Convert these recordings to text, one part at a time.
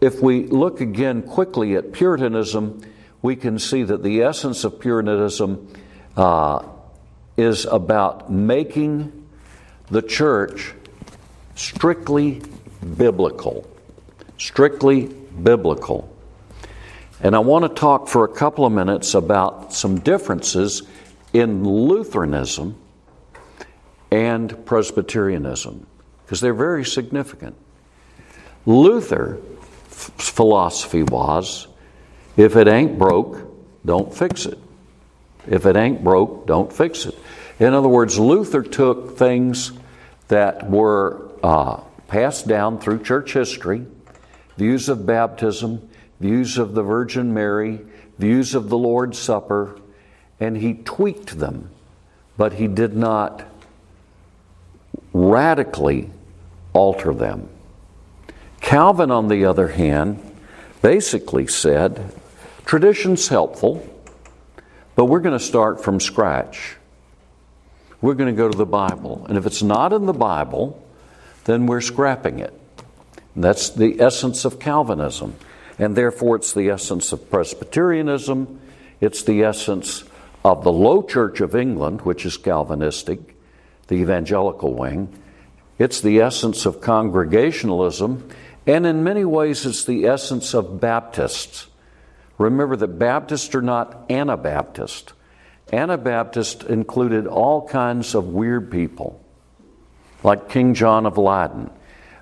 if we look again quickly at Puritanism, we can see that the essence of Puritanism uh, is about making the church strictly biblical. Strictly biblical. And I want to talk for a couple of minutes about some differences in Lutheranism and Presbyterianism, because they're very significant. Luther's philosophy was if it ain't broke, don't fix it. If it ain't broke, don't fix it. In other words, Luther took things that were uh, passed down through church history views of baptism, views of the Virgin Mary, views of the Lord's Supper, and he tweaked them, but he did not radically alter them. Calvin, on the other hand, basically said tradition's helpful, but we're going to start from scratch. We're going to go to the Bible. And if it's not in the Bible, then we're scrapping it. And that's the essence of Calvinism. And therefore, it's the essence of Presbyterianism. It's the essence of the Low Church of England, which is Calvinistic, the evangelical wing. It's the essence of Congregationalism. And in many ways, it's the essence of Baptists. Remember that Baptists are not Anabaptist. Anabaptist included all kinds of weird people, like King John of Leyden.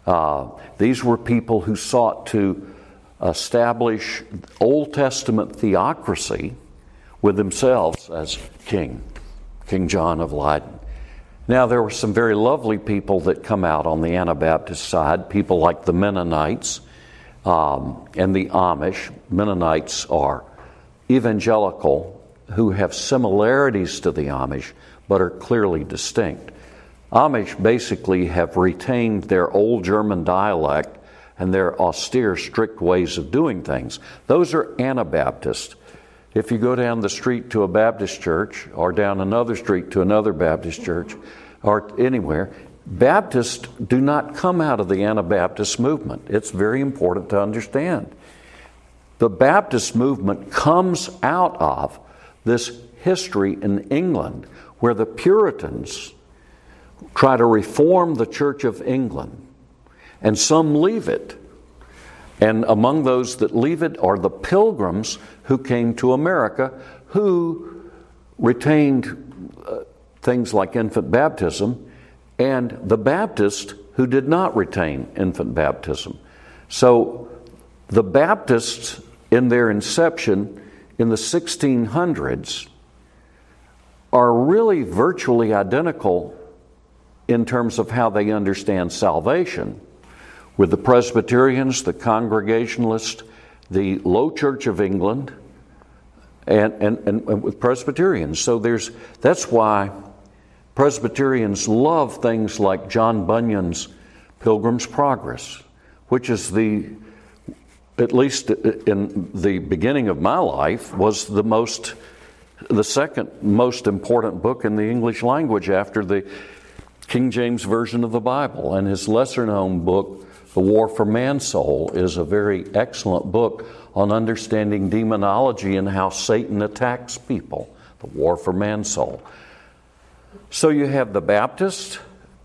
Uh, these were people who sought to establish Old Testament theocracy with themselves as king, King John of Leyden. Now, there were some very lovely people that come out on the Anabaptist side, people like the Mennonites um, and the Amish. Mennonites are evangelical who have similarities to the Amish but are clearly distinct. Amish basically have retained their old German dialect and their austere, strict ways of doing things. Those are Anabaptists. If you go down the street to a Baptist church or down another street to another Baptist church or anywhere, Baptists do not come out of the Anabaptist movement. It's very important to understand. The Baptist movement comes out of this history in England where the Puritans try to reform the Church of England, and some leave it. And among those that leave it are the pilgrims who came to America who retained uh, things like infant baptism, and the Baptists who did not retain infant baptism. So the Baptists, in their inception in the 1600s, are really virtually identical in terms of how they understand salvation with the Presbyterians, the Congregationalists, the Low Church of England, and, and, and, with Presbyterians. So there's that's why Presbyterians love things like John Bunyan's Pilgrim's Progress, which is the at least in the beginning of my life was the most the second most important book in the English language after the King James Version of the Bible. And his lesser known book, The War for Man's Soul, is a very excellent book on understanding demonology and how Satan attacks people. The War for Man's Soul. So you have the Baptists,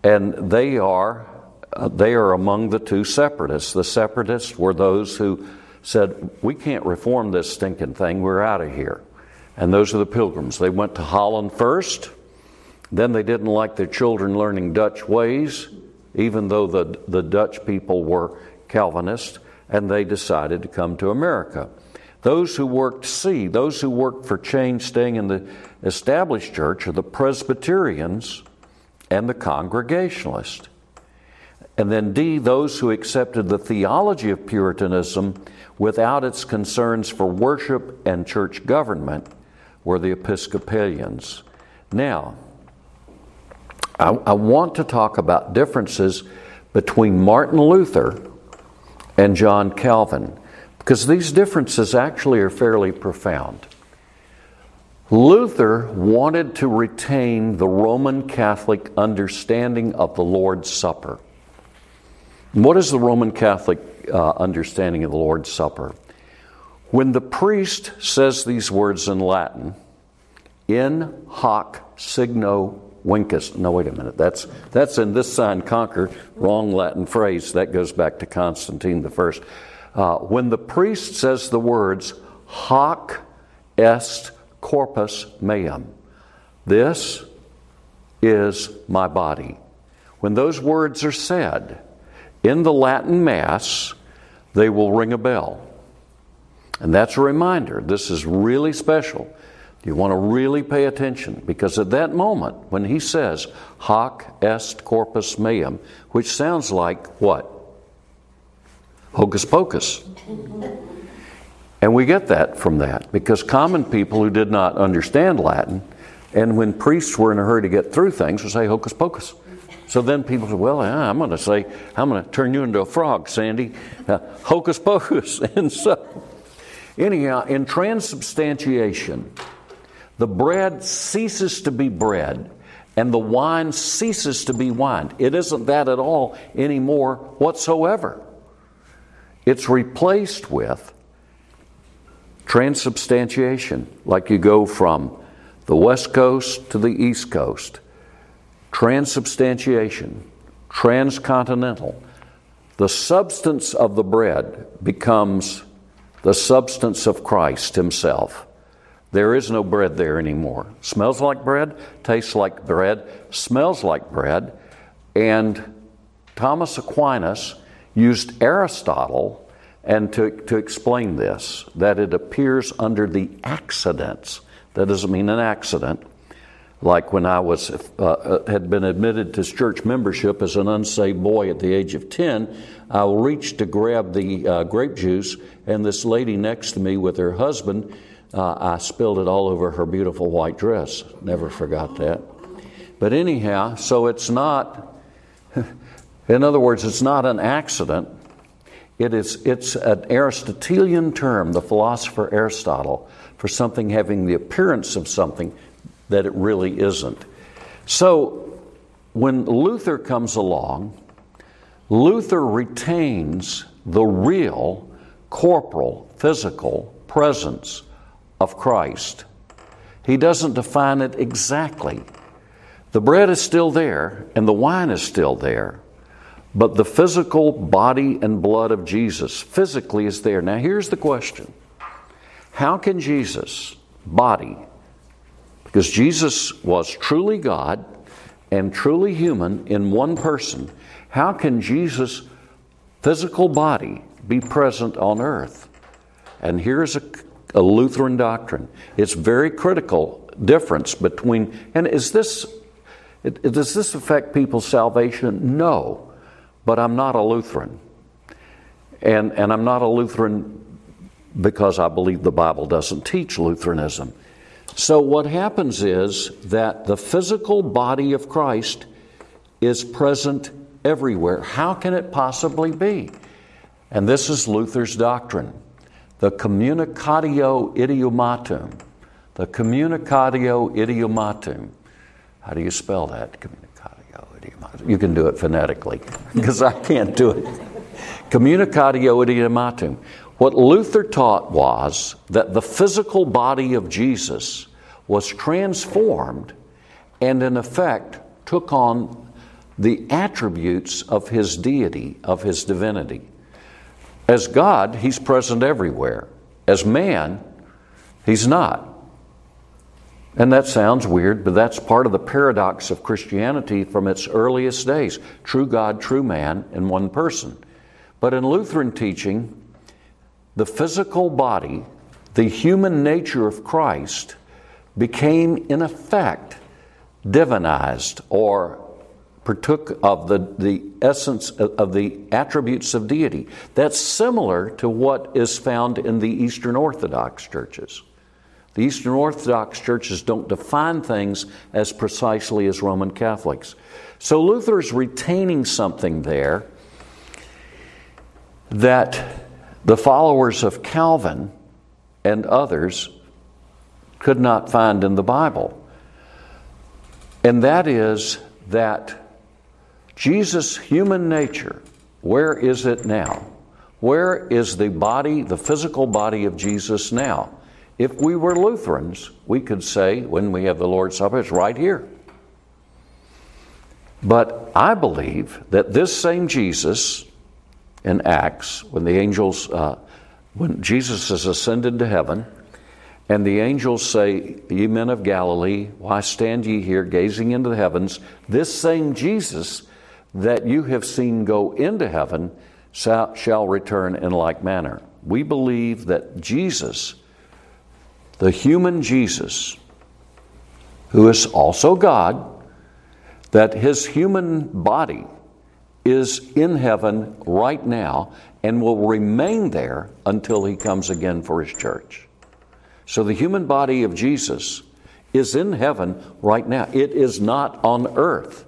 and they are uh, they are among the two separatists. The separatists were those who said, "We can't reform this stinking thing. We're out of here." And those are the pilgrims. They went to Holland first. Then they didn't like their children learning Dutch ways, even though the, the Dutch people were Calvinists and they decided to come to America. Those who worked C, those who worked for change staying in the established church, are the Presbyterians and the Congregationalists. And then D, those who accepted the theology of Puritanism without its concerns for worship and church government were the Episcopalians. Now, I, I want to talk about differences between Martin Luther and John Calvin because these differences actually are fairly profound. Luther wanted to retain the Roman Catholic understanding of the Lord's Supper. What is the Roman Catholic uh, understanding of the Lord's Supper. When the priest says these words in Latin, in hoc signo vinces. No, wait a minute. That's, that's in this sign conquer, wrong Latin phrase. That goes back to Constantine the First. Uh, when the priest says the words hoc est corpus meum, this is my body. When those words are said in the Latin Mass, they will ring a bell. And that's a reminder. This is really special. You want to really pay attention because at that moment, when he says, Hoc est corpus meum, which sounds like what? Hocus pocus. And we get that from that because common people who did not understand Latin and when priests were in a hurry to get through things, would say hocus pocus. So then people said, well, I'm going to say, I'm going to turn you into a frog, Sandy. Uh, hocus pocus. And so, anyhow, in transubstantiation, the bread ceases to be bread and the wine ceases to be wine. It isn't that at all anymore whatsoever. It's replaced with transubstantiation, like you go from the West Coast to the East Coast, transubstantiation, transcontinental. The substance of the bread becomes the substance of Christ Himself. There is no bread there anymore. Smells like bread, tastes like bread, smells like bread. And Thomas Aquinas used Aristotle and to, to explain this, that it appears under the accidents that doesn't mean an accident. Like when I was uh, uh, had been admitted to church membership as an unsaved boy at the age of ten, I reached to grab the uh, grape juice, and this lady next to me with her husband, uh, I spilled it all over her beautiful white dress. Never forgot that. But anyhow, so it's not. In other words, it's not an accident. It is, it's an Aristotelian term, the philosopher Aristotle for something having the appearance of something that it really isn't. So, when Luther comes along, Luther retains the real corporal, physical presence of Christ. He doesn't define it exactly. The bread is still there and the wine is still there, but the physical body and blood of Jesus physically is there. Now, here's the question how can Jesus, body, because Jesus was truly God and truly human in one person, how can Jesus' physical body be present on earth? And here's a, a Lutheran doctrine. It's very critical difference between, and is this, does this affect people's salvation? No, but I'm not a Lutheran. And, and I'm not a Lutheran because I believe the Bible doesn't teach Lutheranism. So, what happens is that the physical body of Christ is present everywhere. How can it possibly be? And this is Luther's doctrine the communicatio idiomatum. The communicatio idiomatum. How do you spell that? Communicatio idiomatum. You can do it phonetically because I can't do it. Communicatio idiomatum. What Luther taught was that the physical body of Jesus was transformed and, in effect, took on the attributes of his deity, of his divinity. As God, he's present everywhere. As man, he's not. And that sounds weird, but that's part of the paradox of Christianity from its earliest days true God, true man in one person. But in Lutheran teaching, the physical body, the human nature of Christ, became in effect divinized or partook of the, the essence of the attributes of deity. That's similar to what is found in the Eastern Orthodox churches. The Eastern Orthodox churches don't define things as precisely as Roman Catholics. So Luther is retaining something there that the followers of Calvin and others could not find in the Bible. And that is that Jesus' human nature, where is it now? Where is the body, the physical body of Jesus now? If we were Lutherans, we could say when we have the Lord's Supper, it's right here. But I believe that this same Jesus in Acts, when the angels, uh, when Jesus is ascended to heaven, and the angels say, Ye men of Galilee, why stand ye here gazing into the heavens? This same Jesus that you have seen go into heaven shall return in like manner. We believe that Jesus, the human Jesus, who is also God, that his human body is in heaven right now and will remain there until he comes again for his church. So the human body of Jesus is in heaven right now. It is not on earth.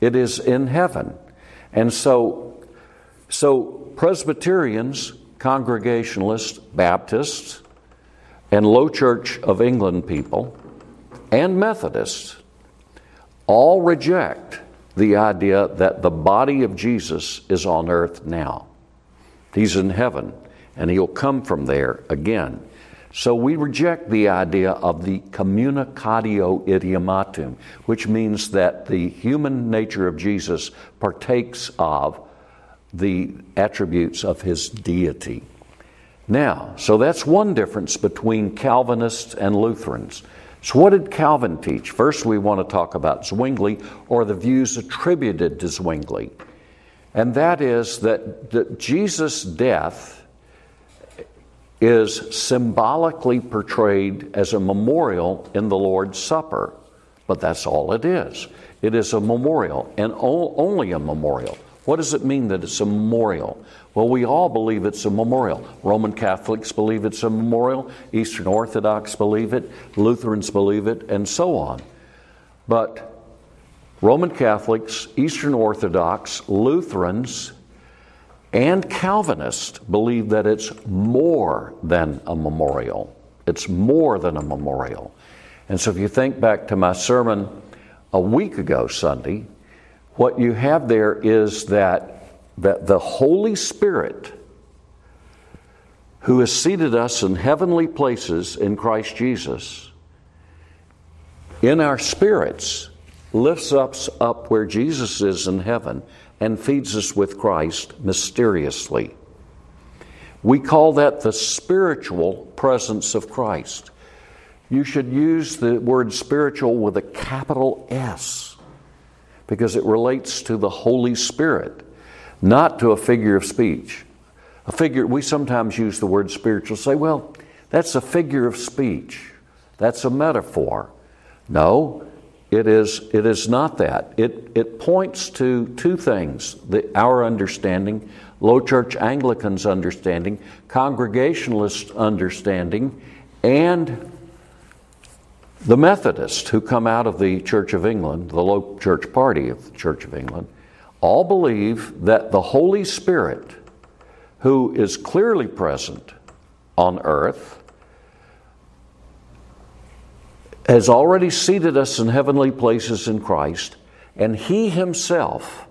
It is in heaven. And so so Presbyterians, Congregationalists, Baptists, and Low Church of England people and Methodists all reject the idea that the body of Jesus is on earth now. He's in heaven and he'll come from there again. So we reject the idea of the communicatio idiomatum, which means that the human nature of Jesus partakes of the attributes of his deity. Now, so that's one difference between Calvinists and Lutherans. So, what did Calvin teach? First, we want to talk about Zwingli or the views attributed to Zwingli. And that is that, that Jesus' death is symbolically portrayed as a memorial in the Lord's Supper. But that's all it is. It is a memorial, and only a memorial. What does it mean that it's a memorial? Well, we all believe it's a memorial. Roman Catholics believe it's a memorial, Eastern Orthodox believe it, Lutherans believe it, and so on. But Roman Catholics, Eastern Orthodox, Lutherans, and Calvinists believe that it's more than a memorial. It's more than a memorial. And so if you think back to my sermon a week ago, Sunday, what you have there is that, that the Holy Spirit, who has seated us in heavenly places in Christ Jesus, in our spirits, lifts us up where Jesus is in heaven and feeds us with Christ mysteriously. We call that the spiritual presence of Christ. You should use the word spiritual with a capital S because it relates to the Holy Spirit, not to a figure of speech. A figure, we sometimes use the word spiritual, say, well, that's a figure of speech. That's a metaphor. No, it is, it is not that. It, it points to two things the, our understanding, low church Anglicans' understanding, Congregationalist understanding, and the Methodists, who come out of the Church of England, the low church party of the Church of England, all believe that the Holy Spirit, who is clearly present on earth, has already seated us in heavenly places in Christ, and He Himself,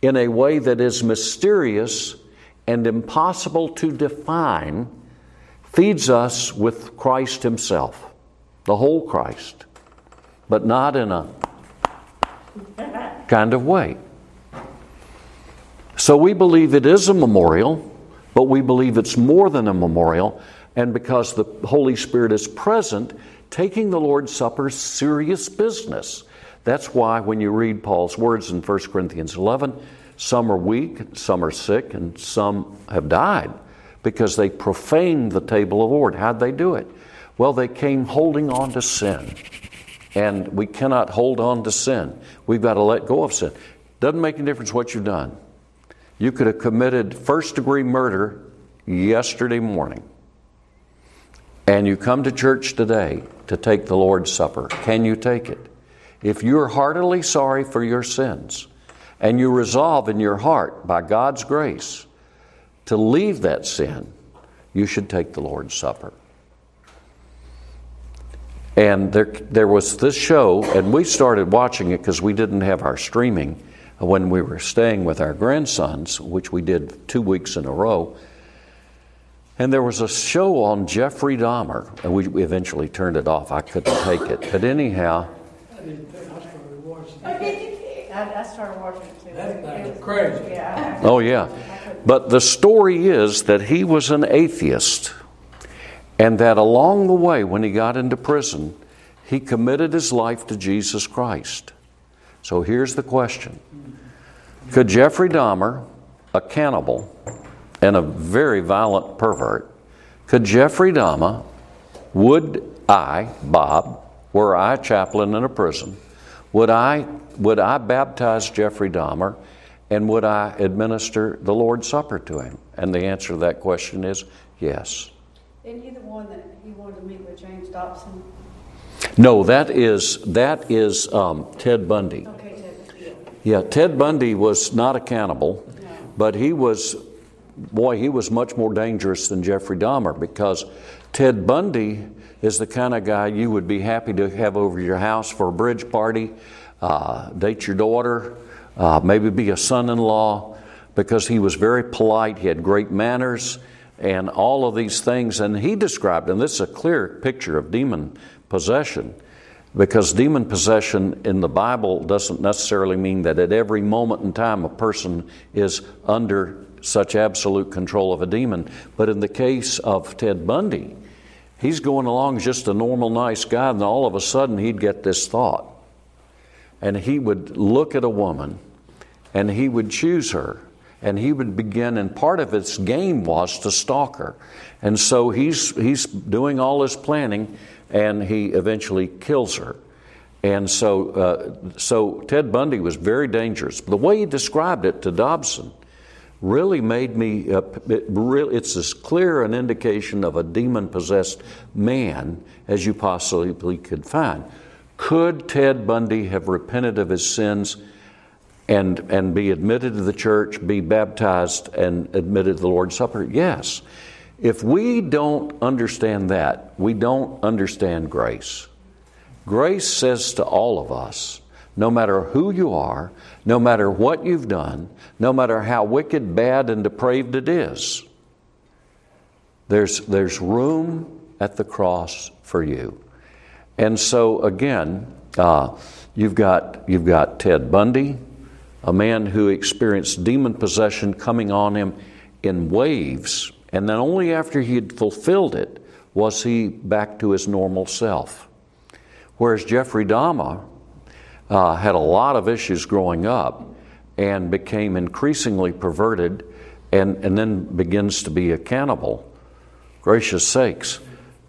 in a way that is mysterious and impossible to define, feeds us with Christ Himself the whole Christ, but not in a kind of way. So we believe it is a memorial, but we believe it's more than a memorial, and because the Holy Spirit is present, taking the Lord's Supper serious business. That's why when you read Paul's words in 1 Corinthians 11, some are weak, some are sick, and some have died because they profaned the table of the Lord. How'd they do it? Well, they came holding on to sin. And we cannot hold on to sin. We've got to let go of sin. Doesn't make any difference what you've done. You could have committed first degree murder yesterday morning. And you come to church today to take the Lord's Supper. Can you take it? If you're heartily sorry for your sins and you resolve in your heart, by God's grace, to leave that sin, you should take the Lord's Supper. And there, there was this show, and we started watching it because we didn't have our streaming when we were staying with our grandsons, which we did two weeks in a row. And there was a show on Jeffrey Dahmer, and we eventually turned it off. I couldn't take it. But anyhow, I started watching. It too. That thing It is was- crazy. Yeah. oh yeah. But the story is that he was an atheist, and that along the way, when he got into prison, he committed his life to Jesus Christ. So here's the question Could Jeffrey Dahmer, a cannibal and a very violent pervert, could Jeffrey Dahmer, would I, Bob, were I a chaplain in a prison, would I, would I baptize Jeffrey Dahmer and would I administer the Lord's Supper to him? And the answer to that question is yes. Isn't he the one that he wanted to meet with James Dobson? No, that is, that is um, Ted Bundy. Okay, Ted. Yeah, Ted Bundy was not a cannibal, but he was, boy, he was much more dangerous than Jeffrey Dahmer because Ted Bundy is the kind of guy you would be happy to have over your house for a bridge party, uh, date your daughter, uh, maybe be a son in law, because he was very polite, he had great manners, and all of these things. And he described, and this is a clear picture of demon possession. Because demon possession in the Bible doesn't necessarily mean that at every moment in time a person is under such absolute control of a demon. But in the case of Ted Bundy, he's going along just a normal, nice guy, and all of a sudden he'd get this thought. And he would look at a woman and he would choose her. And he would begin, and part of his game was to stalk her. And so he's, he's doing all his planning, and he eventually kills her. And so, uh, so Ted Bundy was very dangerous. The way he described it to Dobson really made me, uh, it really, it's as clear an indication of a demon possessed man as you possibly could find. Could Ted Bundy have repented of his sins and, and be admitted to the church, be baptized, and admitted to the Lord's Supper? Yes. If we don't understand that, we don't understand grace. Grace says to all of us no matter who you are, no matter what you've done, no matter how wicked, bad, and depraved it is, there's, there's room at the cross for you. And so, again, uh, you've, got, you've got Ted Bundy, a man who experienced demon possession coming on him in waves, and then only after he had fulfilled it was he back to his normal self. Whereas Jeffrey Dahmer uh, had a lot of issues growing up and became increasingly perverted and, and then begins to be a cannibal. Gracious sakes.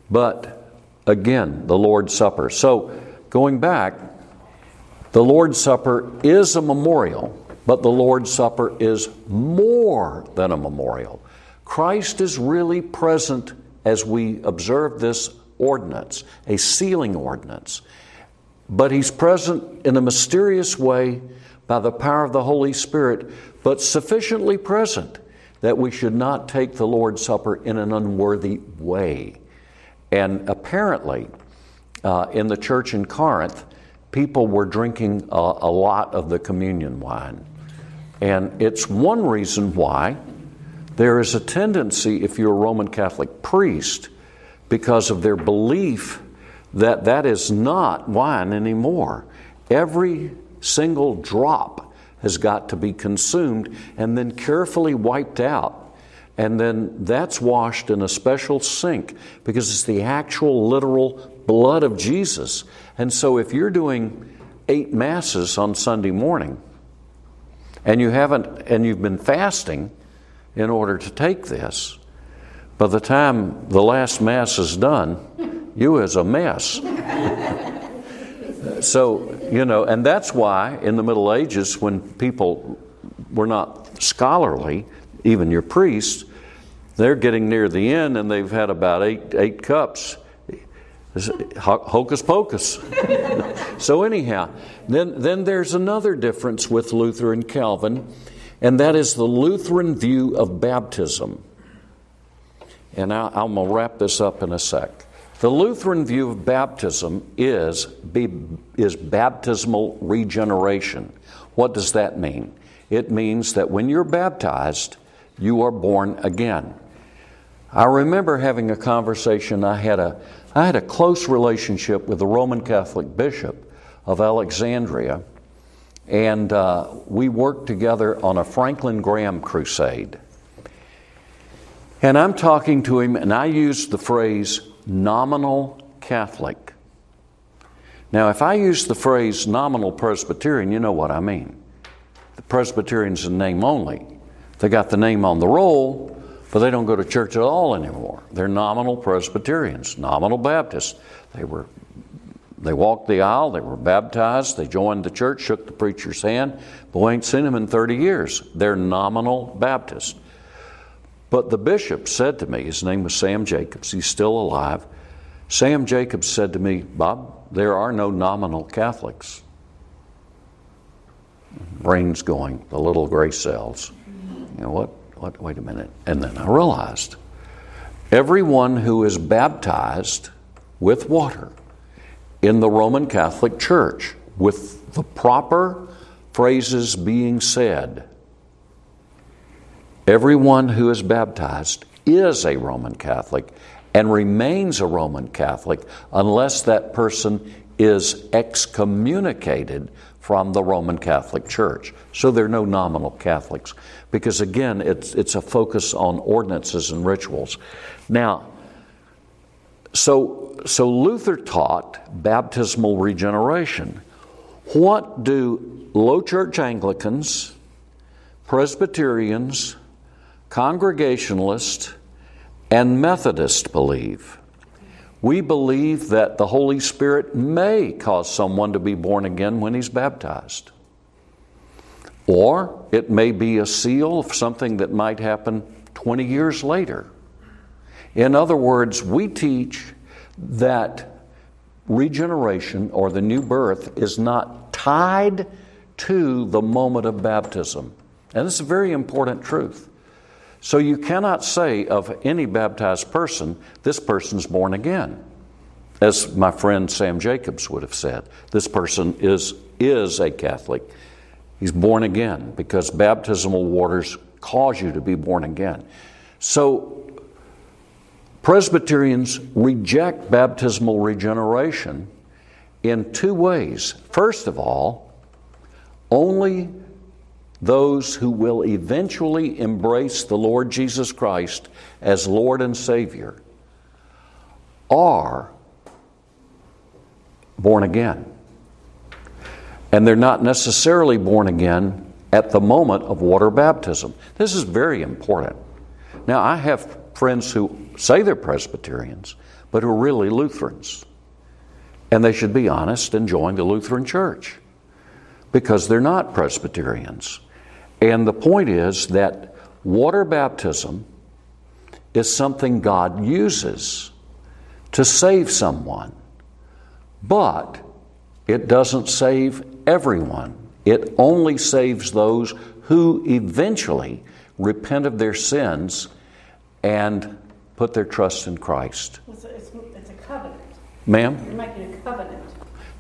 But again, the Lord's Supper. So, going back, the Lord's Supper is a memorial, but the Lord's Supper is more than a memorial. Christ is really present as we observe this ordinance, a sealing ordinance. But He's present in a mysterious way by the power of the Holy Spirit, but sufficiently present that we should not take the Lord's Supper in an unworthy way. And apparently, uh, in the church in Corinth, people were drinking a, a lot of the communion wine. And it's one reason why there is a tendency, if you're a Roman Catholic priest, because of their belief that that is not wine anymore. Every single drop has got to be consumed and then carefully wiped out. And then that's washed in a special sink because it's the actual literal blood of Jesus. And so if you're doing eight masses on Sunday morning and you haven't and you've been fasting in order to take this, by the time the last mass is done, you is a mess. so, you know, and that's why in the Middle Ages, when people were not scholarly, even your priests, they're getting near the end and they've had about eight, eight cups. Hocus pocus. so, anyhow, then, then there's another difference with Luther and Calvin, and that is the Lutheran view of baptism. And I, I'm going to wrap this up in a sec. The Lutheran view of baptism is, is baptismal regeneration. What does that mean? It means that when you're baptized, you are born again. I remember having a conversation. I had a, I had a close relationship with the Roman Catholic bishop of Alexandria, and uh, we worked together on a Franklin Graham crusade. And I'm talking to him, and I used the phrase nominal Catholic. Now, if I use the phrase nominal Presbyterian, you know what I mean. The Presbyterian's a name only. They got the name on the roll, but they don't go to church at all anymore. They're nominal Presbyterians, nominal Baptists. They were they walked the aisle, they were baptized, they joined the church, shook the preacher's hand, but we ain't seen them in 30 years. They're nominal Baptists. But the bishop said to me, his name was Sam Jacobs, he's still alive. Sam Jacobs said to me, Bob, there are no nominal Catholics. Brain's going, the little gray cells. You know what? what, wait a minute. And then I realized everyone who is baptized with water in the Roman Catholic Church, with the proper phrases being said, everyone who is baptized is a Roman Catholic and remains a Roman Catholic unless that person is excommunicated from the Roman Catholic Church. So there are no nominal Catholics because again, it's, it's a focus on ordinances and rituals. Now, so, so Luther taught baptismal regeneration. What do low church Anglicans, Presbyterians, Congregationalists, and Methodists believe? We believe that the Holy Spirit may cause someone to be born again when he's baptized. Or it may be a seal of something that might happen 20 years later. In other words, we teach that regeneration or the new birth is not tied to the moment of baptism. And this is a very important truth. So you cannot say of any baptized person, this person's born again. As my friend Sam Jacobs would have said, this person is, is a Catholic. He's born again because baptismal waters cause you to be born again. So, Presbyterians reject baptismal regeneration in two ways. First of all, only those who will eventually embrace the Lord Jesus Christ as Lord and Savior are born again and they're not necessarily born again at the moment of water baptism. This is very important. Now, I have friends who say they're Presbyterians, but who are really Lutherans. And they should be honest and join the Lutheran Church because they're not Presbyterians. And the point is that water baptism is something God uses to save someone, but it doesn't save everyone. It only saves those who eventually repent of their sins and put their trust in Christ. It's a, it's, it's a covenant. Ma'am? You're making a covenant.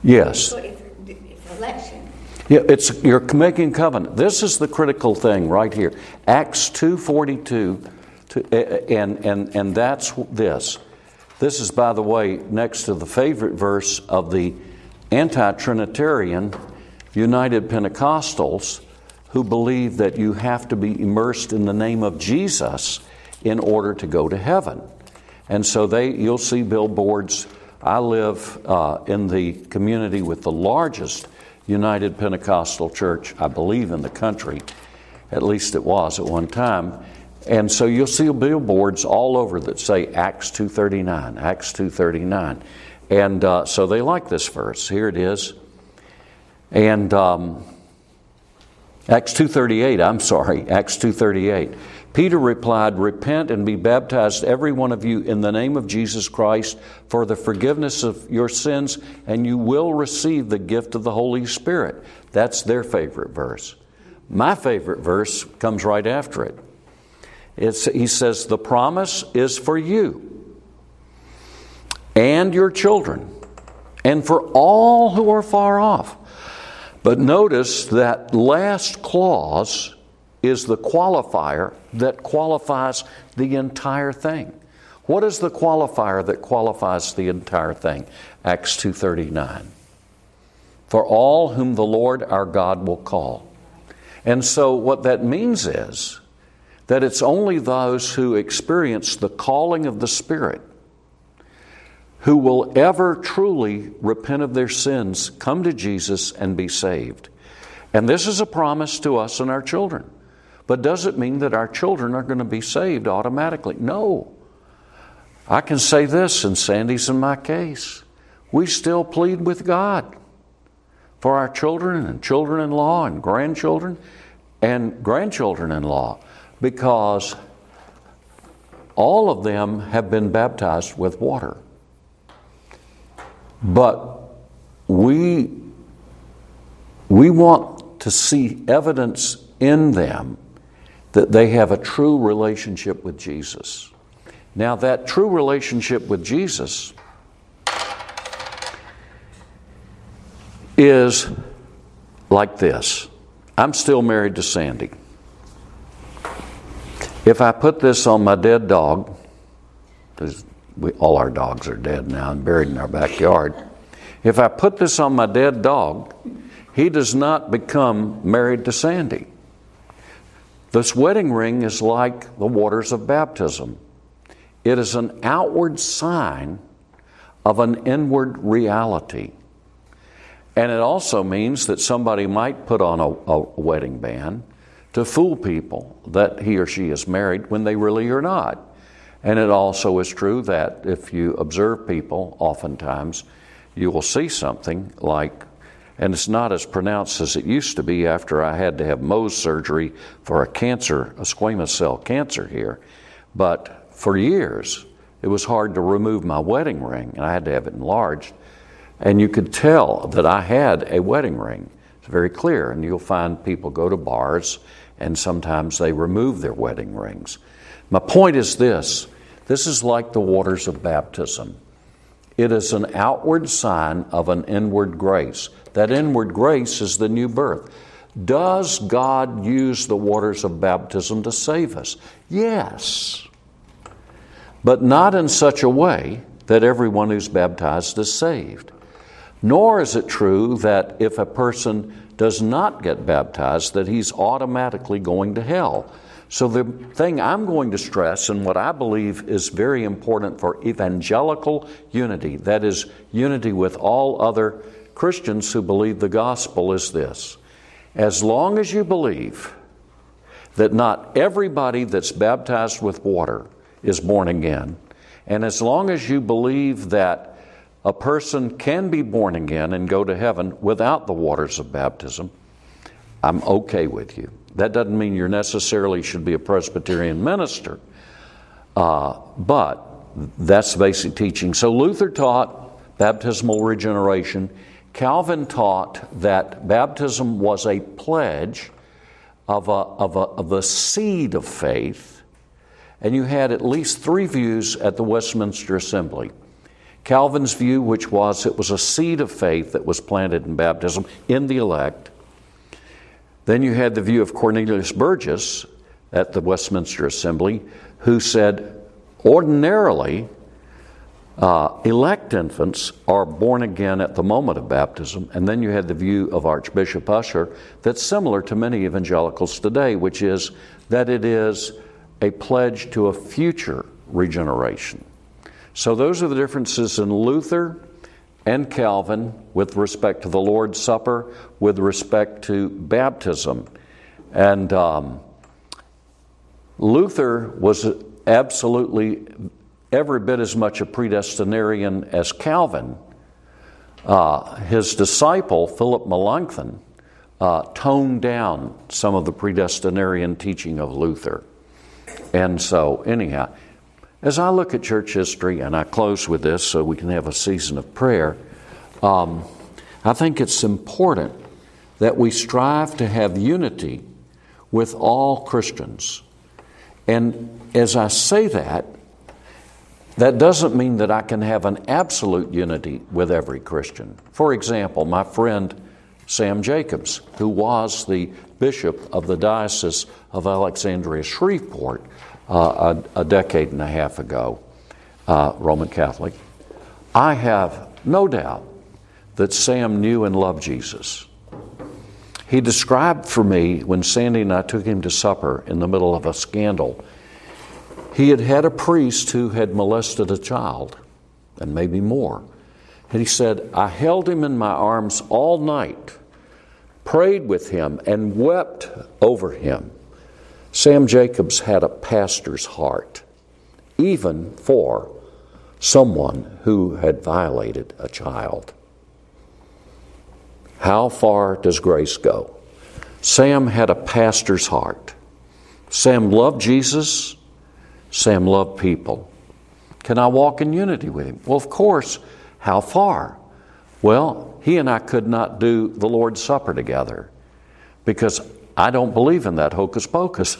Yes. So it's, it's election. Yeah, it's you're making covenant. This is the critical thing right here. Acts 2:42 to, and and and that's this. This is by the way next to the favorite verse of the anti-trinitarian United Pentecostals who believe that you have to be immersed in the name of Jesus in order to go to heaven. And so they, you'll see billboards. I live uh, in the community with the largest United Pentecostal church, I believe, in the country. At least it was at one time. And so you'll see billboards all over that say Acts 239, Acts 239. And uh, so they like this verse. Here it is. And um, Acts 2:38, I'm sorry, Acts 2:38. Peter replied, "Repent and be baptized every one of you in the name of Jesus Christ for the forgiveness of your sins, and you will receive the gift of the Holy Spirit." That's their favorite verse. My favorite verse comes right after it. It's, he says, "The promise is for you and your children, and for all who are far off." But notice that last clause is the qualifier that qualifies the entire thing. What is the qualifier that qualifies the entire thing? Acts 2:39. For all whom the Lord our God will call. And so what that means is that it's only those who experience the calling of the Spirit who will ever truly repent of their sins, come to Jesus, and be saved. And this is a promise to us and our children. But does it mean that our children are going to be saved automatically? No. I can say this, and Sandy's in my case. We still plead with God for our children and children in law and grandchildren and grandchildren in law because all of them have been baptized with water. But we, we want to see evidence in them that they have a true relationship with Jesus. Now, that true relationship with Jesus is like this I'm still married to Sandy. If I put this on my dead dog, because all our dogs are dead now and buried in our backyard. If I put this on my dead dog, he does not become married to Sandy. This wedding ring is like the waters of baptism. It is an outward sign of an inward reality. And it also means that somebody might put on a, a, wedding band to fool people that he or she is married when they really are not. And it also is true that if you observe people, oftentimes you will see something like, and it's not as pronounced as it used to be after I had to have Mohs surgery for a cancer, a squamous cell cancer here. But for years, it was hard to remove my wedding ring, and I had to have it enlarged. And you could tell that I had a wedding ring. It's very clear, and you'll find people go to bars and sometimes they remove their wedding rings. My point is this this is like the waters of baptism. It is an outward sign of an inward grace. That inward grace is the new birth. Does God use the waters of baptism to save us? Yes. But not in such a way that everyone who's baptized is saved. Nor is it true that if a person does not get baptized, that he's automatically going to hell. So, the thing I'm going to stress, and what I believe is very important for evangelical unity, that is, unity with all other Christians who believe the gospel, is this. As long as you believe that not everybody that's baptized with water is born again, and as long as you believe that a person can be born again and go to heaven without the waters of baptism, I'm okay with you. That doesn't mean you necessarily should be a Presbyterian minister, uh, but that's basic teaching. So Luther taught baptismal regeneration. Calvin taught that baptism was a pledge of a, of a, of a seed of faith, and you had at least three views at the Westminster Assembly. Calvin's view, which was it was a seed of faith that was planted in baptism in the elect. Then you had the view of Cornelius Burgess at the Westminster Assembly, who said ordinarily uh, elect infants are born again at the moment of baptism. And then you had the view of Archbishop Ussher that's similar to many evangelicals today, which is that it is a pledge to a future regeneration. So those are the differences in Luther and Calvin with respect to the Lord's Supper, with respect to baptism. And um, Luther was absolutely every bit as much a predestinarian as Calvin. Uh, his disciple, Philip Melanchthon, uh, toned down some of the predestinarian teaching of Luther. And so, anyhow, as I look at church history, and I close with this so we can have a season of prayer, um, I think it's important that we strive to have unity with all Christians. And as I say that, that doesn't mean that I can have an absolute unity with every Christian. For example, my friend Sam Jacobs, who was the bishop of the Diocese of Alexandria Shreveport, uh, a, a, decade and a half ago. uh, Roman Catholic. I have no doubt that Sam knew and loved Jesus. He described for me when Sandy and I took him to supper in the middle of a scandal. He had had a priest who had molested a child, and maybe more. And he said, I held him in my arms all night, prayed with him, and wept over him. Sam Jacobs had a pastor's heart, even for someone who had violated a child. How far does grace go? Sam had a pastor's heart. Sam loved Jesus. Sam loved people. Can I walk in unity with him? Well, of course. How far? Well, he and I could not do the Lord's Supper together because I don't believe in that hocus pocus.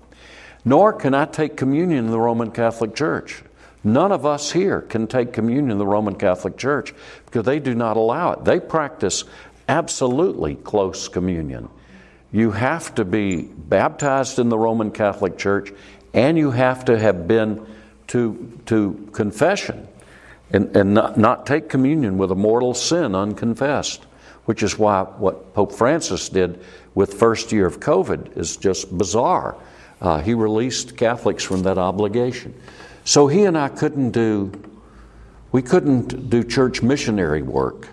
Nor can I take communion in the Roman Catholic Church. None of us here can take communion in the Roman Catholic Church because they do not allow it. They practice absolutely close communion. You have to be baptized in the Roman Catholic Church and you have to have been to, to confession and, and not, not take communion with a mortal sin unconfessed, which is why what Pope Francis did with first year of COVID is just bizarre. Uh, he released Catholics from that obligation. So he and I couldn't do, we couldn't do church missionary work.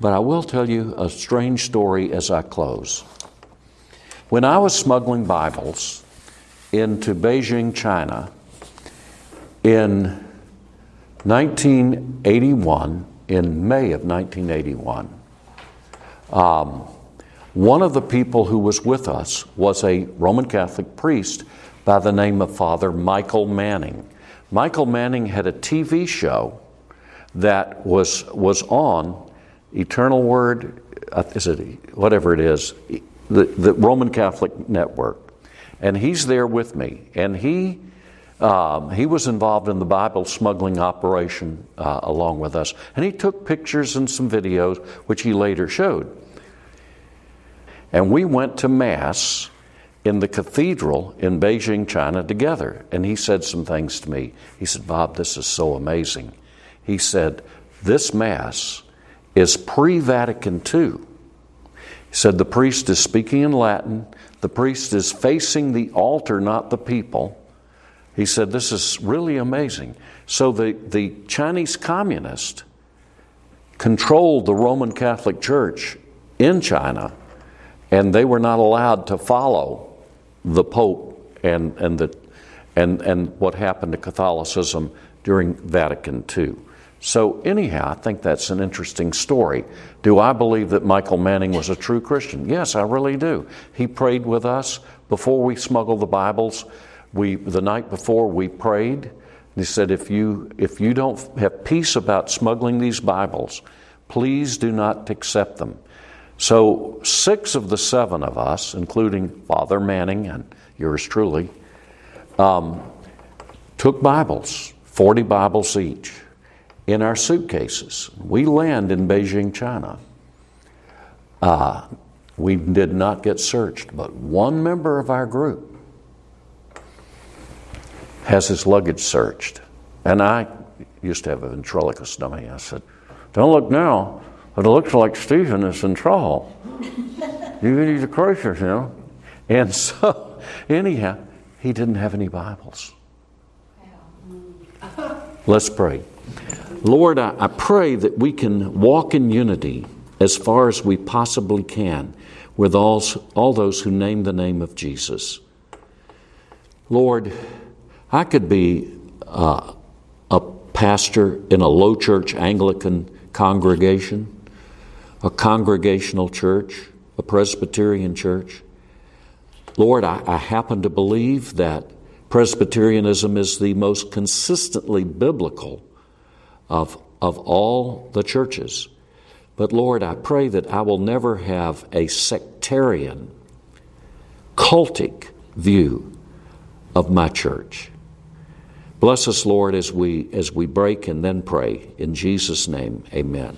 But I will tell you a strange story as I close. When I was smuggling Bibles into Beijing, China, in 1981, in May of 1981, um, one of the people who was with us was a Roman Catholic priest by the name of Father Michael Manning. Michael Manning had a TV show that was, was on Eternal Word, uh, is it whatever it is, the, the Roman Catholic Network. And he's there with me. And he um, he was involved in the Bible smuggling operation uh, along with us. And he took pictures and some videos, which he later showed. And we went to Mass in the cathedral in Beijing, China, together. And he said some things to me. He said, Bob, this is so amazing. He said, This Mass is pre Vatican II. He said, The priest is speaking in Latin, the priest is facing the altar, not the people. He said, This is really amazing. So the, the Chinese communist controlled the Roman Catholic Church in China, and they were not allowed to follow the Pope and, and, the, and, and what happened to Catholicism during Vatican II. So, anyhow, I think that's an interesting story. Do I believe that Michael Manning was a true Christian? Yes, I really do. He prayed with us before we smuggled the Bibles. We, the night before, we prayed. He said, if you, if you don't have peace about smuggling these Bibles, please do not accept them. So, six of the seven of us, including Father Manning and yours truly, um, took Bibles, 40 Bibles each, in our suitcases. We land in Beijing, China. Uh, we did not get searched, but one member of our group has his luggage searched. And I used to have a ventriloquist dummy. I said, Don't look now, but it looks like Stephen is in trouble. you need to you know. And so, anyhow, he didn't have any Bibles. Let's pray. Lord, I, I pray that we can walk in unity as far as we possibly can with all, all those who name the name of Jesus. Lord, I could be uh, a pastor in a low church Anglican congregation, a congregational church, a Presbyterian church. Lord, I, I happen to believe that Presbyterianism is the most consistently biblical of, of all the churches. But Lord, I pray that I will never have a sectarian, cultic view of my church. Bless us, Lord, as we, as we break and then pray. In Jesus' name, amen.